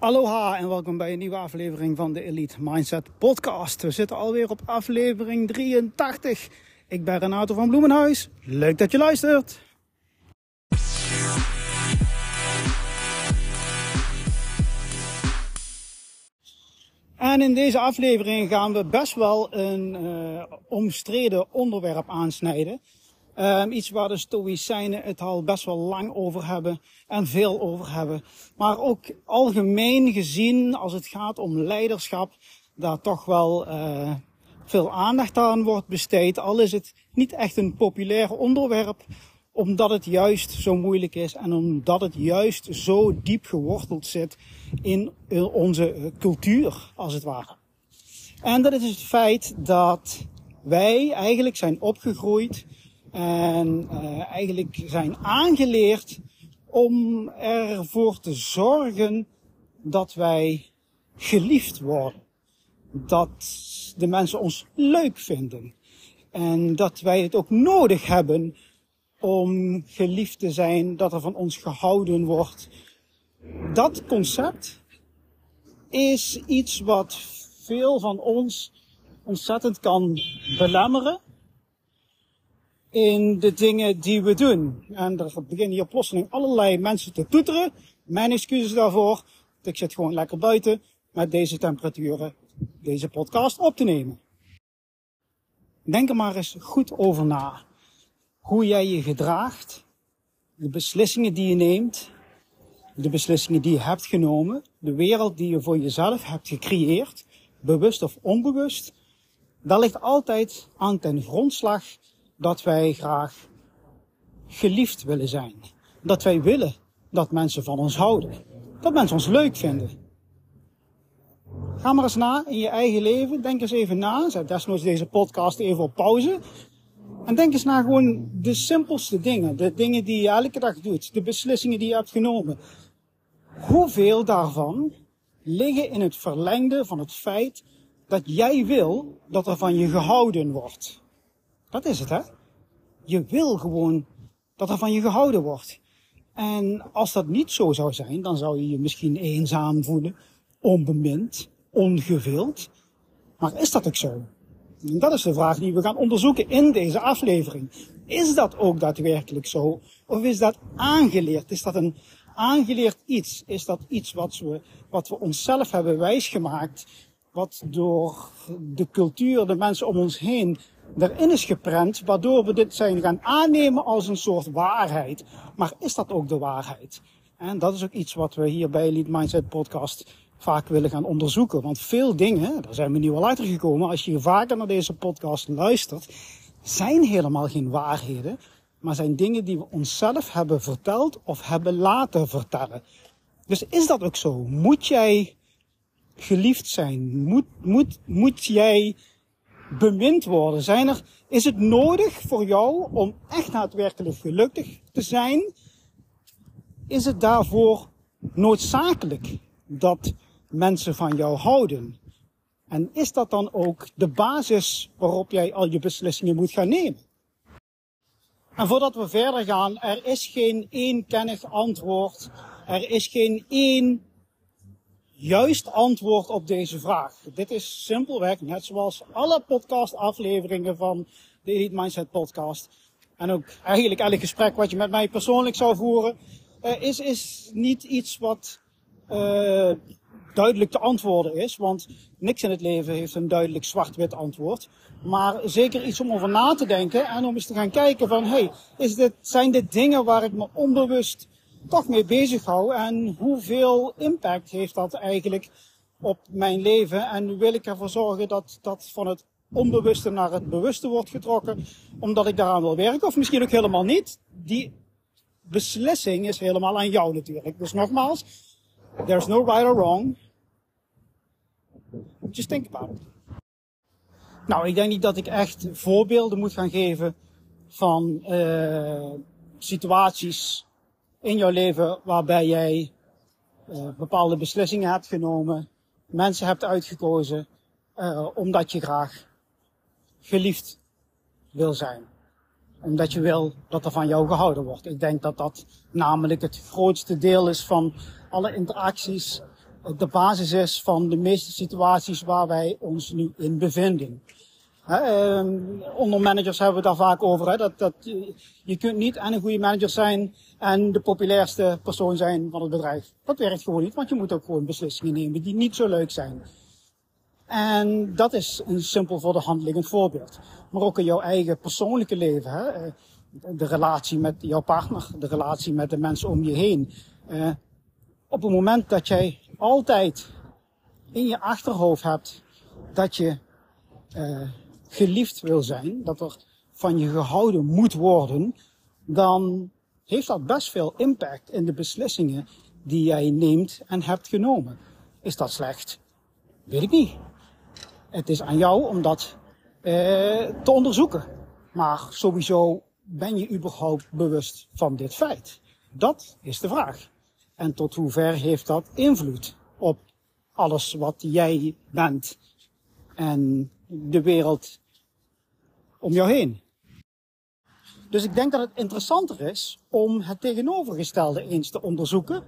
Aloha en welkom bij een nieuwe aflevering van de Elite Mindset Podcast. We zitten alweer op aflevering 83. Ik ben Renato van Bloemenhuis. Leuk dat je luistert. En in deze aflevering gaan we best wel een uh, omstreden onderwerp aansnijden. Um, iets waar de Stoïcijnen het al best wel lang over hebben en veel over hebben. Maar ook algemeen gezien, als het gaat om leiderschap, daar toch wel uh, veel aandacht aan wordt besteed. Al is het niet echt een populair onderwerp, omdat het juist zo moeilijk is en omdat het juist zo diep geworteld zit in onze cultuur, als het ware. En dat is het feit dat wij eigenlijk zijn opgegroeid en uh, eigenlijk zijn aangeleerd om ervoor te zorgen dat wij geliefd worden. Dat de mensen ons leuk vinden. En dat wij het ook nodig hebben om geliefd te zijn, dat er van ons gehouden wordt. Dat concept is iets wat veel van ons ontzettend kan belemmeren in de dingen die we doen. En er beginnen hier plotseling allerlei mensen te toeteren. Mijn excuses daarvoor. Ik zit gewoon lekker buiten met deze temperaturen deze podcast op te nemen. Denk er maar eens goed over na. Hoe jij je gedraagt, de beslissingen die je neemt, de beslissingen die je hebt genomen, de wereld die je voor jezelf hebt gecreëerd, bewust of onbewust, dat ligt altijd aan ten grondslag dat wij graag geliefd willen zijn. Dat wij willen dat mensen van ons houden. Dat mensen ons leuk vinden. Ga maar eens na in je eigen leven. Denk eens even na. Zet desnoods deze podcast even op pauze. En denk eens na gewoon de simpelste dingen. De dingen die je elke dag doet. De beslissingen die je hebt genomen. Hoeveel daarvan liggen in het verlengde van het feit dat jij wil dat er van je gehouden wordt. Dat is het, hè? Je wil gewoon dat er van je gehouden wordt. En als dat niet zo zou zijn, dan zou je je misschien eenzaam voelen, onbemind, ongewild. Maar is dat ook zo? Dat is de vraag die we gaan onderzoeken in deze aflevering. Is dat ook daadwerkelijk zo? Of is dat aangeleerd? Is dat een aangeleerd iets? Is dat iets wat we, wat we onszelf hebben wijsgemaakt? Wat door de cultuur, de mensen om ons heen erin is geprent, waardoor we dit zijn gaan aannemen als een soort waarheid. Maar is dat ook de waarheid? En dat is ook iets wat we hier bij Elite Mindset Podcast vaak willen gaan onderzoeken. Want veel dingen, daar zijn we nu al als je vaker naar deze podcast luistert, zijn helemaal geen waarheden, maar zijn dingen die we onszelf hebben verteld of hebben laten vertellen. Dus is dat ook zo? Moet jij geliefd zijn? Moet, moet, moet jij bemind worden? Zijn er, is het nodig voor jou om echt daadwerkelijk gelukkig te zijn? Is het daarvoor noodzakelijk dat mensen van jou houden? En is dat dan ook de basis waarop jij al je beslissingen moet gaan nemen? En voordat we verder gaan, er is geen eenkennig antwoord. Er is geen één juist antwoord op deze vraag. Dit is simpelweg, net zoals alle podcastafleveringen van de Elite Mindset podcast. En ook eigenlijk elk gesprek wat je met mij persoonlijk zou voeren, uh, is, is niet iets wat uh, duidelijk te antwoorden is. Want niks in het leven heeft een duidelijk zwart-wit antwoord. Maar zeker iets om over na te denken en om eens te gaan kijken van, hey, is dit, zijn dit dingen waar ik me onbewust toch mee bezig hou. En hoeveel impact heeft dat eigenlijk op mijn leven? En wil ik ervoor zorgen dat dat van het onbewuste naar het bewuste wordt getrokken, omdat ik daaraan wil werken, of misschien ook helemaal niet. Die beslissing is helemaal aan jou natuurlijk. Dus nogmaals, there's no right or wrong. Just think about it. Nou, ik denk niet dat ik echt voorbeelden moet gaan geven van uh, situaties in jouw leven waarbij jij uh, bepaalde beslissingen hebt genomen, mensen hebt uitgekozen, uh, omdat je graag geliefd wil zijn. Omdat je wil dat er van jou gehouden wordt. Ik denk dat dat namelijk het grootste deel is van alle interacties de basis is van de meeste situaties waar wij ons nu in bevinden. Hè, onder managers hebben we het daar vaak over. Hè, dat, dat, je kunt niet en een goede manager zijn en de populairste persoon zijn van het bedrijf. Dat werkt gewoon niet, want je moet ook gewoon beslissingen nemen die niet zo leuk zijn. En dat is een simpel voor de hand liggend voorbeeld. Maar ook in jouw eigen persoonlijke leven. Hè? Eh, de relatie met jouw partner, de relatie met de mensen om je heen. Uh, op het moment dat jij altijd in je achterhoofd hebt dat je uh, geliefd wil zijn, dat er van je gehouden moet worden, dan heeft dat best veel impact in de beslissingen die jij neemt en hebt genomen. Is dat slecht? Weet ik niet. Het is aan jou om dat eh, te onderzoeken. Maar sowieso ben je überhaupt bewust van dit feit? Dat is de vraag. En tot hoever heeft dat invloed op alles wat jij bent en de wereld om jou heen? Dus ik denk dat het interessanter is om het tegenovergestelde eens te onderzoeken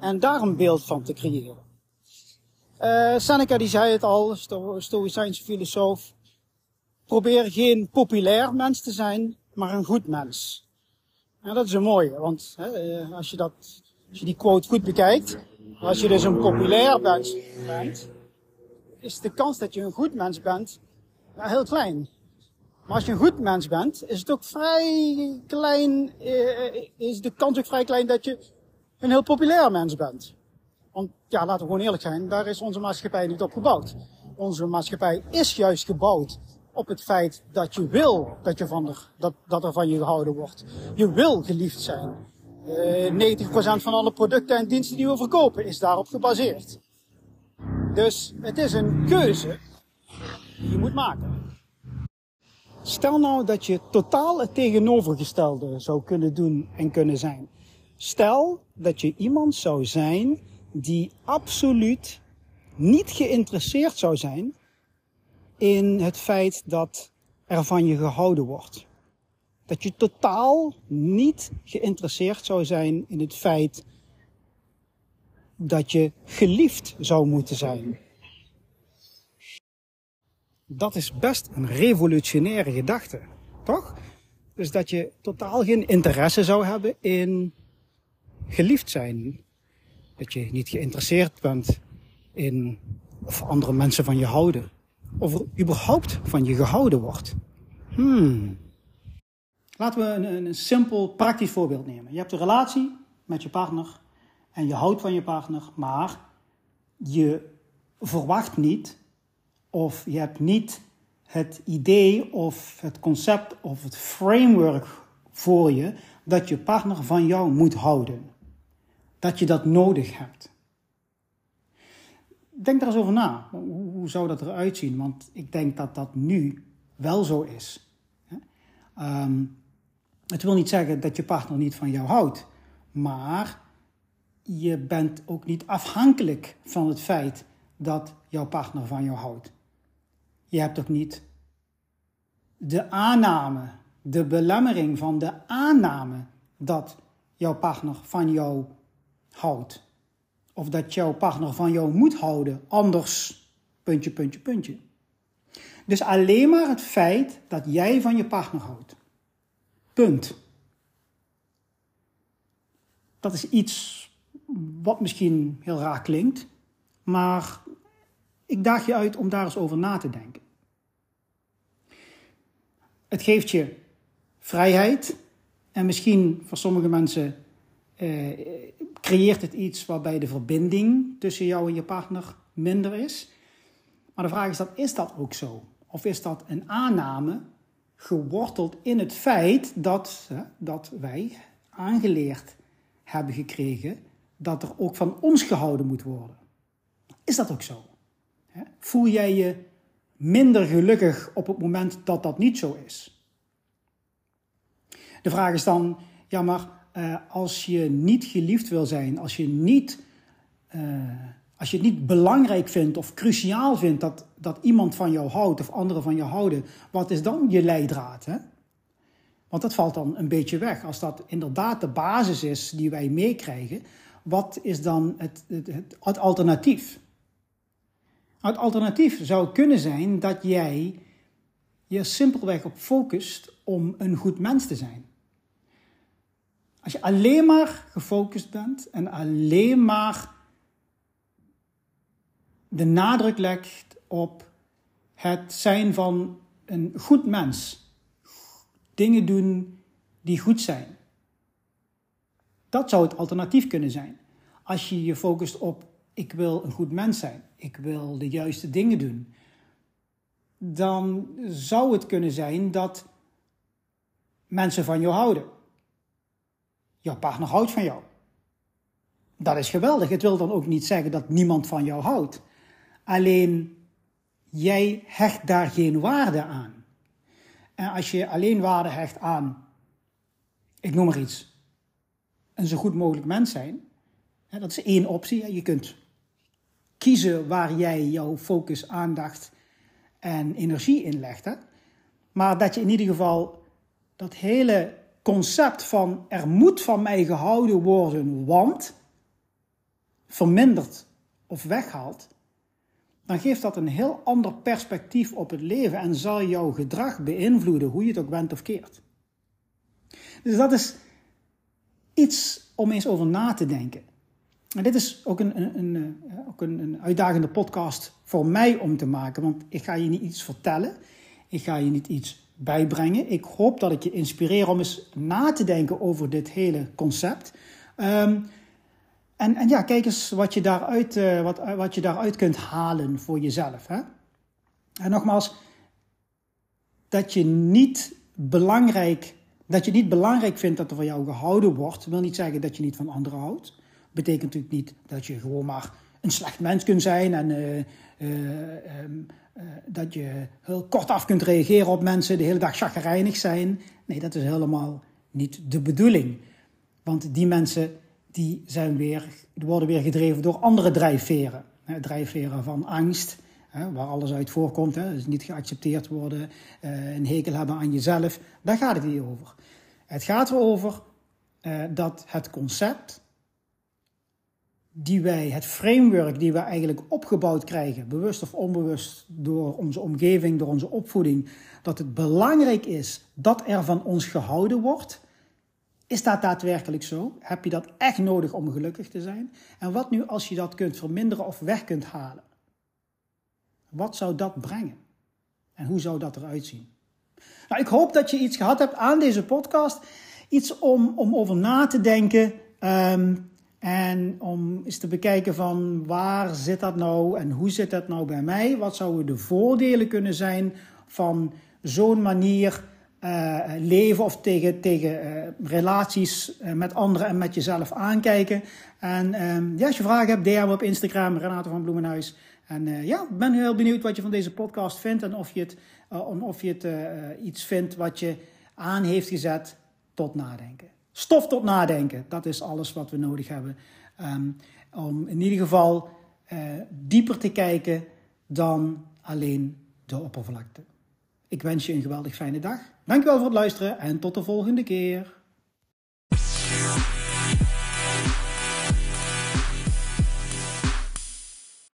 en daar een beeld van te creëren. Uh, Seneca die zei het al, sto stoïcijnse filosoof. Probeer geen populair mens te zijn, maar een goed mens. En dat is een mooie, want hè, eh, als, je dat, als je die quote goed bekijkt, als je dus een populair mens bent, is de kans dat je een goed mens bent heel klein. Maar als je een goed mens bent, is het ook vrij klein, eh, is de kans ook vrij klein dat je een heel populair mens bent. Want ja, laten we gewoon eerlijk zijn, daar is onze maatschappij niet op gebouwd. Onze maatschappij is juist gebouwd op het feit dat je wil dat, je van er, dat, dat er van je gehouden wordt. Je wil geliefd zijn. Uh, 90% van alle producten en diensten die we verkopen is daarop gebaseerd. Dus het is een keuze die je moet maken. Stel nou dat je totaal het tegenovergestelde zou kunnen doen en kunnen zijn. Stel dat je iemand zou zijn die absoluut niet geïnteresseerd zou zijn in het feit dat er van je gehouden wordt. Dat je totaal niet geïnteresseerd zou zijn in het feit dat je geliefd zou moeten zijn. Dat is best een revolutionaire gedachte, toch? Dus dat je totaal geen interesse zou hebben in geliefd zijn, dat je niet geïnteresseerd bent in of andere mensen van je houden. Of er überhaupt van je gehouden wordt. Hmm. Laten we een, een simpel praktisch voorbeeld nemen. Je hebt een relatie met je partner en je houdt van je partner, maar je verwacht niet of je hebt niet het idee of het concept of het framework voor je dat je partner van jou moet houden dat je dat nodig hebt. Denk daar eens over na. Hoe zou dat eruit zien? Want ik denk dat dat nu wel zo is. Um, het wil niet zeggen dat je partner niet van jou houdt, maar je bent ook niet afhankelijk van het feit dat jouw partner van jou houdt. Je hebt ook niet de aanname, de belemmering van de aanname dat jouw partner van jou houdt. Of dat jouw partner van jou moet houden, anders puntje, puntje, puntje. Dus alleen maar het feit dat jij van je partner houdt. Punt. Dat is iets wat misschien heel raar klinkt, maar ik daag je uit om daar eens over na te denken. Het geeft je vrijheid en misschien voor sommige mensen eh, creëert het iets waarbij de verbinding tussen jou en je partner minder is. Maar de vraag is dan, is dat ook zo? Of is dat een aanname geworteld in het feit dat, dat wij aangeleerd hebben gekregen dat er ook van ons gehouden moet worden? Is dat ook zo? Voel jij je minder gelukkig op het moment dat dat niet zo is? De vraag is dan, ja maar uh, als je niet geliefd wil zijn, als je, niet, uh, als je het niet belangrijk vindt of cruciaal vindt dat, dat iemand van jou houdt of anderen van jou houden, wat is dan je leidraad? Hè? Want dat valt dan een beetje weg. Als dat inderdaad de basis is die wij meekrijgen, wat is dan het, het, het alternatief? Het alternatief zou kunnen zijn dat jij je simpelweg op focust om een goed mens te zijn. Als je alleen maar gefocust bent en alleen maar de nadruk legt op het zijn van een goed mens, dingen doen die goed zijn. Dat zou het alternatief kunnen zijn. Als je je focust op ik wil een goed mens zijn, ik wil de juiste dingen doen, dan zou het kunnen zijn dat mensen van jou houden. Jouw partner houdt van jou. Dat is geweldig. Het wil dan ook niet zeggen dat niemand van jou houdt. Alleen jij hecht daar geen waarde aan. En als je alleen waarde hecht aan, ik noem maar iets, een zo goed mogelijk mens zijn, dat is één optie. Je kunt kiezen waar jij jouw focus, aandacht en energie in legt. Maar dat je in ieder geval dat hele concept van er moet van mij gehouden worden, want vermindert of weghaalt, dan geeft dat een heel ander perspectief op het leven en zal jouw gedrag beïnvloeden, hoe je het ook bent of keert. Dus dat is iets om eens over na te denken. En dit is ook een, een, een, eh, ook een, uitdagende podcast voor mij om te maken, want ik ga je niet iets vertellen, ik ga je niet iets bijbrengen. Ik hoop dat ik je inspireer om eens na te denken over dit hele concept. Um, en, en ja, kijk eens wat je daaruit, uh, wat, wat je daaruit kunt halen voor jezelf. Hè? En nogmaals, dat je niet belangrijk, dat je niet belangrijk vindt dat er van jou gehouden wordt, wil niet zeggen dat je niet van anderen houdt. Betekent natuurlijk niet dat je gewoon maar een slecht mens kunt zijn en uh, uh, um, dat je heel kortaf kunt reageren op mensen, de hele dag chagrijnig zijn. Nee, dat is helemaal niet de bedoeling. Want die mensen die, zijn weer, die worden weer gedreven door andere drijfveren. Drijfveren van angst, waar alles uit voorkomt. Dus niet geaccepteerd worden, eh, een hekel hebben aan jezelf. Daar gaat het niet over. Het gaat erover eh, dat het concept die wij, het framework die wij eigenlijk opgebouwd krijgen, bewust of onbewust door onze omgeving, door onze opvoeding, dat het belangrijk is dat er van ons gehouden wordt is dat daadwerkelijk zo? Heb je dat echt nodig om gelukkig te zijn? En wat nu als je dat kunt verminderen of weg kunt halen? Wat zou dat brengen? En hoe zou dat eruit zien? Nou, ik hoop dat je iets gehad hebt aan deze podcast. Iets om, om over na te denken. Um, en om eens te bekijken van waar zit dat nou en hoe zit dat nou bij mij? Wat zouden de voordelen kunnen zijn van zo'n manier uh, leven of tegen, tegen uh, relaties uh, met anderen en met jezelf aankijken. En ja, als je vragen hebt, DM op Instagram, Renato van Bloemenhuis. En ja, ik ben heel benieuwd wat je van deze podcast vindt en of je het, of je het iets vindt wat je aan heeft gezet tot nadenken. Stof tot nadenken, dat is alles wat we nodig hebben. Um, om in ieder geval dieper te kijken dan alleen de oppervlakte. Ik wens je een geweldig fijne dag. Dankjewel voor het luisteren en tot de volgende keer.